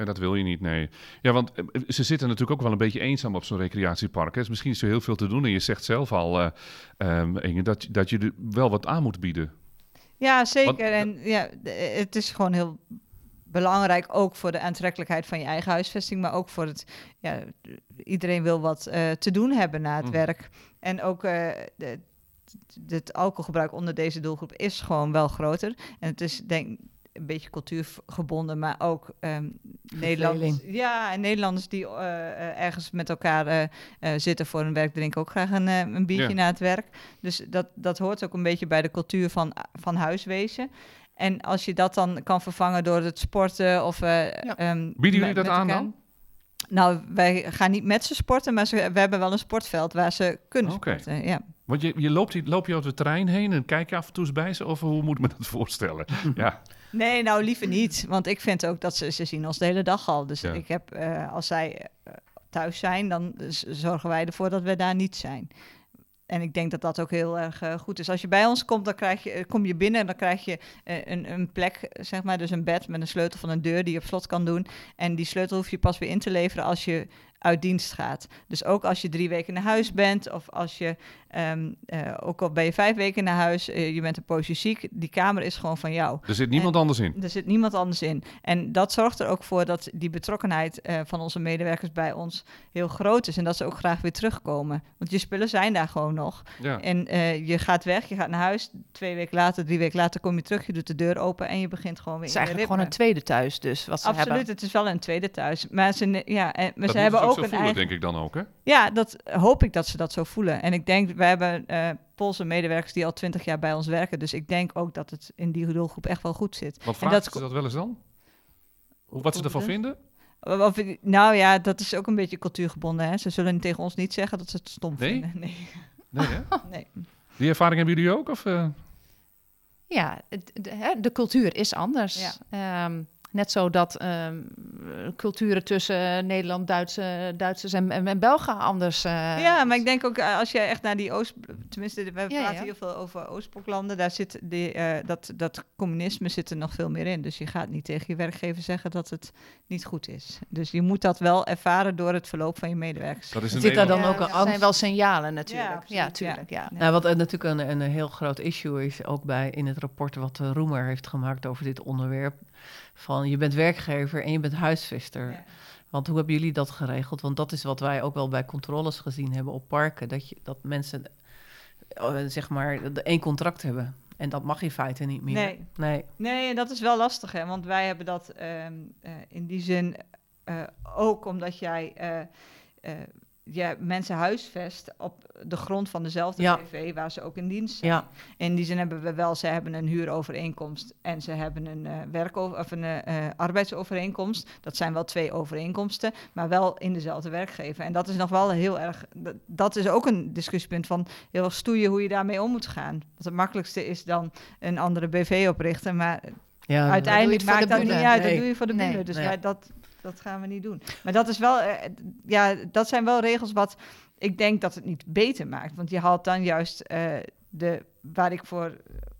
En dat wil je niet, nee. Ja, want eh, ze zitten natuurlijk ook wel een beetje eenzaam op zo'n recreatiepark. Hè. Dus misschien is er heel veel te doen. En je zegt zelf al, eh, ehm, Inge, dat, dat je er wel wat aan moet bieden. Ja, zeker. Want- en ja, het is gewoon heel belangrijk, ook voor de aantrekkelijkheid van je eigen huisvesting, maar ook voor het, ja, iedereen wil wat eh, te doen hebben na het Mhm. werk. En ook eh, de, het alcoholgebruik onder deze doelgroep is gewoon wel groter. En het is denk een beetje cultuurgebonden, maar ook ehm Nederlanders. Ja, en Nederlanders die eh, eh, ergens met elkaar eh, zitten voor hun werk, drinken ook graag een, een biertje Ja. na het werk. Dus dat, dat hoort ook een beetje bij de cultuur van, van huiswezen. En als je dat dan kan vervangen door het sporten of... eh, Ja. ehm, jullie met- dat aan elkaar- dan? Nou, wij gaan niet met ze sporten, maar ze, we hebben wel een sportveld waar ze kunnen Oké. sporten. Ja. Want je, je loopt, loop je over het terrein heen en kijk je af en toe eens bij ze? Of hoe moet ik me dat voorstellen? ja, Nee, nou liever niet. Want ik vind ook dat ze, ze zien ons de hele dag al. Dus Ja. ik heb, eh, als zij eh, thuis zijn, dan zorgen wij ervoor dat we daar niet zijn. en ik denk dat dat ook heel erg eh, goed is. Als je bij ons komt, dan krijg je, kom je binnen en dan krijg je een, een plek, zeg maar, dus een bed met een sleutel van een deur die je op slot kan doen. En die sleutel hoef je pas weer in te leveren als je uit dienst gaat. Dus ook als je drie weken naar huis bent, of als je, ehm, eh, ook al ben je vijf weken naar huis, eh, je bent een poosje ziek, die kamer is gewoon van jou. Er zit niemand anders in. Er zit niemand anders in. En dat zorgt er ook voor dat die betrokkenheid eh, van onze medewerkers bij ons heel groot is. En dat ze ook graag weer terugkomen. Want je spullen zijn daar gewoon nog. Ja. En eh, je gaat weg, je gaat naar huis. Twee weken later, drie weken later kom je terug. Je doet de deur open en je begint gewoon weer Het is in eigenlijk gewoon een tweede thuis dus, wat ze Absoluut, hebben. het is wel een tweede thuis. Maar ze, ja, en, maar dat ze hebben moeten ook ze een zo voelen, eigen... denk ik dan ook, hè? Ja, dat hoop ik dat ze dat zo voelen. En ik denk, we hebben eh Poolse medewerkers die al twintig jaar bij ons werken. Dus ik denk ook dat het in die doelgroep echt wel goed zit. Wat En vragen dat ze dat wel eens dan? Hoe, wat ze ervan vinden? Of, nou ja, dat is ook een beetje cultuurgebonden. Hè? Ze zullen tegen ons niet zeggen dat ze het stom Nee? vinden. Nee. Nee, hè? nee. Die ervaring hebben jullie ook? Of, eh? Ja, het- de, hè, de cultuur is anders. Ehm, net zo dat ehm, culturen tussen Nederland, Duitse, Duitsers en, en, en Belgen anders. eh, Ja, maar ik denk ook eh, als je echt naar die Oost... Tenminste, we praten ja. heel veel over Oostbloklanden. Daar zit die, eh, dat, dat communisme zit er nog veel meer in. Dus je gaat niet tegen je werkgever zeggen dat het niet goed is. Dus je moet dat wel ervaren door het verloop van je medewerkers. dat is Zit daar dan ook een Er zijn angst? wel signalen natuurlijk. Ja, tuurlijk. Ja. Ja. Nou, wat natuurlijk een, een heel groot issue is, ook bij in het rapport wat de Roemer heeft gemaakt over dit onderwerp. Van je bent werkgever en je bent huisvester. Ja. Want hoe hebben jullie dat geregeld? Want dat is wat wij ook wel bij controles gezien hebben op parken. Dat, je, dat mensen eh, zeg maar één contract hebben. En dat mag in feite niet meer. Nee. nee. Dat is wel lastig, hè? Want wij hebben dat ehm, eh, in die zin eh, ook omdat jij ja, mensen huisvest op de grond van dezelfde Ja. PV waar ze ook in dienst zijn. Ja, In die zin hebben we wel, ze hebben een huurovereenkomst en ze hebben een, eh werko- of een eh, eh, arbeidsovereenkomst. Dat zijn wel twee overeenkomsten, maar wel in dezelfde werkgever. En dat is nog wel heel erg, dat, is ook een discussiepunt van heel erg stoeien hoe je daarmee om moet gaan. Want het makkelijkste is dan een andere BV oprichten, maar ja uiteindelijk voor de maakt dat niet uit. Nee. Dat doe je voor de Nee. bühne. Dus Nee. wij, dat, dat gaan we niet doen. Maar dat is wel, eh, ja, dat zijn wel regels wat ik denk dat het niet beter maakt. Want je haalt dan juist eh, de waar ik voor.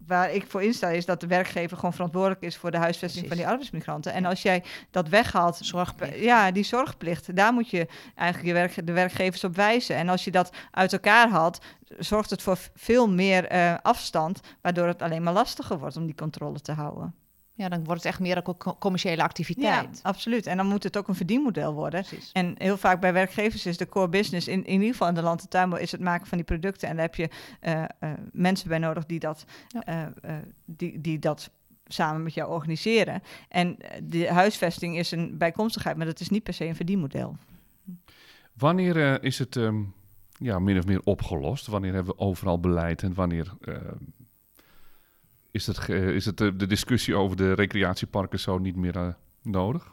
Waar ik voor insta is dat de werkgever gewoon verantwoordelijk is voor de huisvesting Precies. van die arbeidsmigranten. En als jij dat weghaalt, Zorgplicht. ja, die zorgplicht, daar moet je eigenlijk je werk, de werkgevers op wijzen. En als je dat uit elkaar haalt, zorgt het voor veel meer eh, afstand, waardoor het alleen maar lastiger wordt om die controle te houden. Ja, dan wordt het echt meer een co- commerciële Ja, activiteit. absoluut. En dan moet het ook een verdienmodel worden. Precies. En heel vaak bij werkgevers is de core business, in, in ieder geval in de land- en tuinbouw, is het maken van die producten. En daar heb je eh, eh, mensen bij nodig die dat, Ja. eh, eh, die, die dat samen met jou organiseren. En de huisvesting is een bijkomstigheid, maar dat is niet per se een verdienmodel. Wanneer eh, is het ehm, ja, min of meer opgelost? Wanneer hebben we overal beleid en wanneer eh, is, het, ge- is het eh, de discussie over de recreatieparken zo niet meer eh, nodig?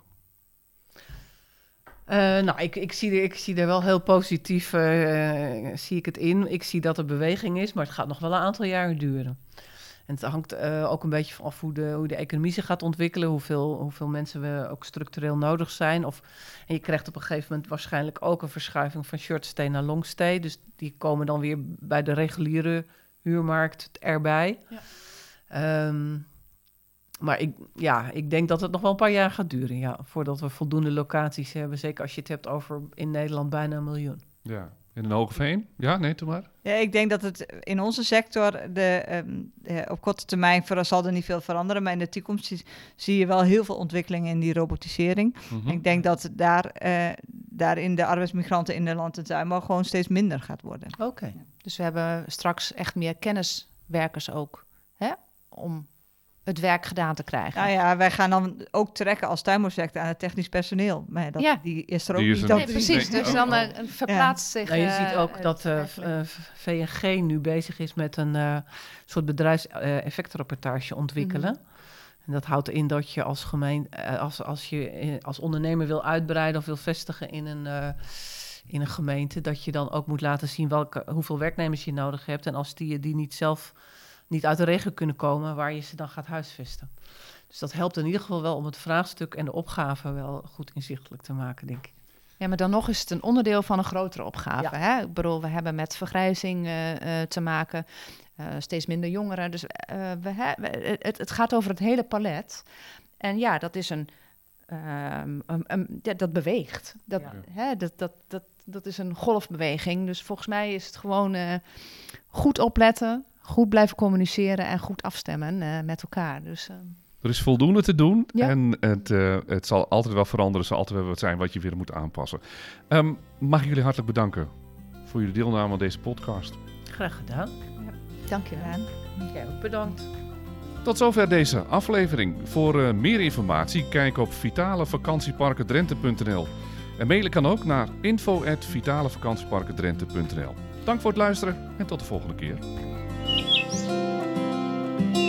Eh, nou, ik, ik, zie er, ik zie er wel heel positief eh, zie ik het in. Ik zie dat er beweging is, maar het gaat nog wel een aantal jaren duren. En het hangt eh, ook een beetje vanaf hoe de, hoe de economie zich gaat ontwikkelen, hoeveel, hoeveel mensen we ook structureel nodig zijn. Of, en je krijgt op een gegeven moment waarschijnlijk ook een verschuiving van short stay naar long stay. Dus die komen dan weer bij de reguliere huurmarkt erbij. Ja. Ehm, maar ik, ja, ik denk dat het nog wel een paar jaar gaat duren, ja, voordat we voldoende locaties hebben. Zeker als je het hebt over in Nederland bijna een miljoen. Ja. In een Hogeveen? Ja, nee, toen maar. Ja, ik denk dat het in onze sector de, ehm, eh, op korte termijn voor zal er niet veel veranderen. Maar in de toekomst zie, zie je wel heel veel ontwikkelingen in die robotisering. Mhm. Ik denk dat daar, eh, daarin de arbeidsmigranten in de land en tuinbouw gewoon steeds minder gaat worden. Oké. Dus we hebben straks echt meer kenniswerkers ook. Hè? Om het werk gedaan te krijgen. Nou ja, wij gaan dan ook trekken als tuinbouwsector aan het technisch personeel. Maar dat, Ja. die is er ook is niet. Nee, precies. Dus dan oh. eh, verplaatst zich. Nou, je eh, ziet ook het dat eh, eigenlijk. eh, VNG nu bezig is met een eh, soort bedrijfseffectrapportage ontwikkelen. Mhm. En dat houdt in dat je als gemeen, eh, als, als je eh, als ondernemer wil uitbreiden of wil vestigen in een, eh, in een gemeente, dat je dan ook moet laten zien welke, hoeveel werknemers je nodig hebt. En als die, die niet zelf niet uit de regio kunnen komen, waar je ze dan gaat huisvesten. Dus dat helpt in ieder geval wel om het vraagstuk en de opgave wel goed inzichtelijk te maken, denk ik. Ja, maar dan nog is het een onderdeel van een grotere opgave. Ja. Hè? Ik bedoel, we hebben met vergrijzing eh, eh, te maken, eh, steeds minder jongeren. Dus we he- we- het, het gaat over het hele palet. En ja, dat is een. ehm, ja, dat beweegt. Dat, Ja. hè, dat, dat, dat, dat is een golfbeweging. Dus volgens mij is het gewoon goed opletten, goed blijven communiceren en goed afstemmen eh, met elkaar. Dus eh, Er is voldoende te doen Ja. en het, eh, het zal altijd wel veranderen. Er zal altijd wel wat zijn wat je weer moet aanpassen. Ehm, mag ik jullie hartelijk bedanken voor jullie deelname aan deze podcast. Graag gedaan. dank je wel. Jij ook bedankt. Tot zover deze aflevering. Voor eh, meer informatie kijk op vitalevakantieparkendrenthe.nl En mailen kan ook naar info.vitalevakantieparkendrenthe.nl Dank voor het luisteren en tot de volgende keer. Bye.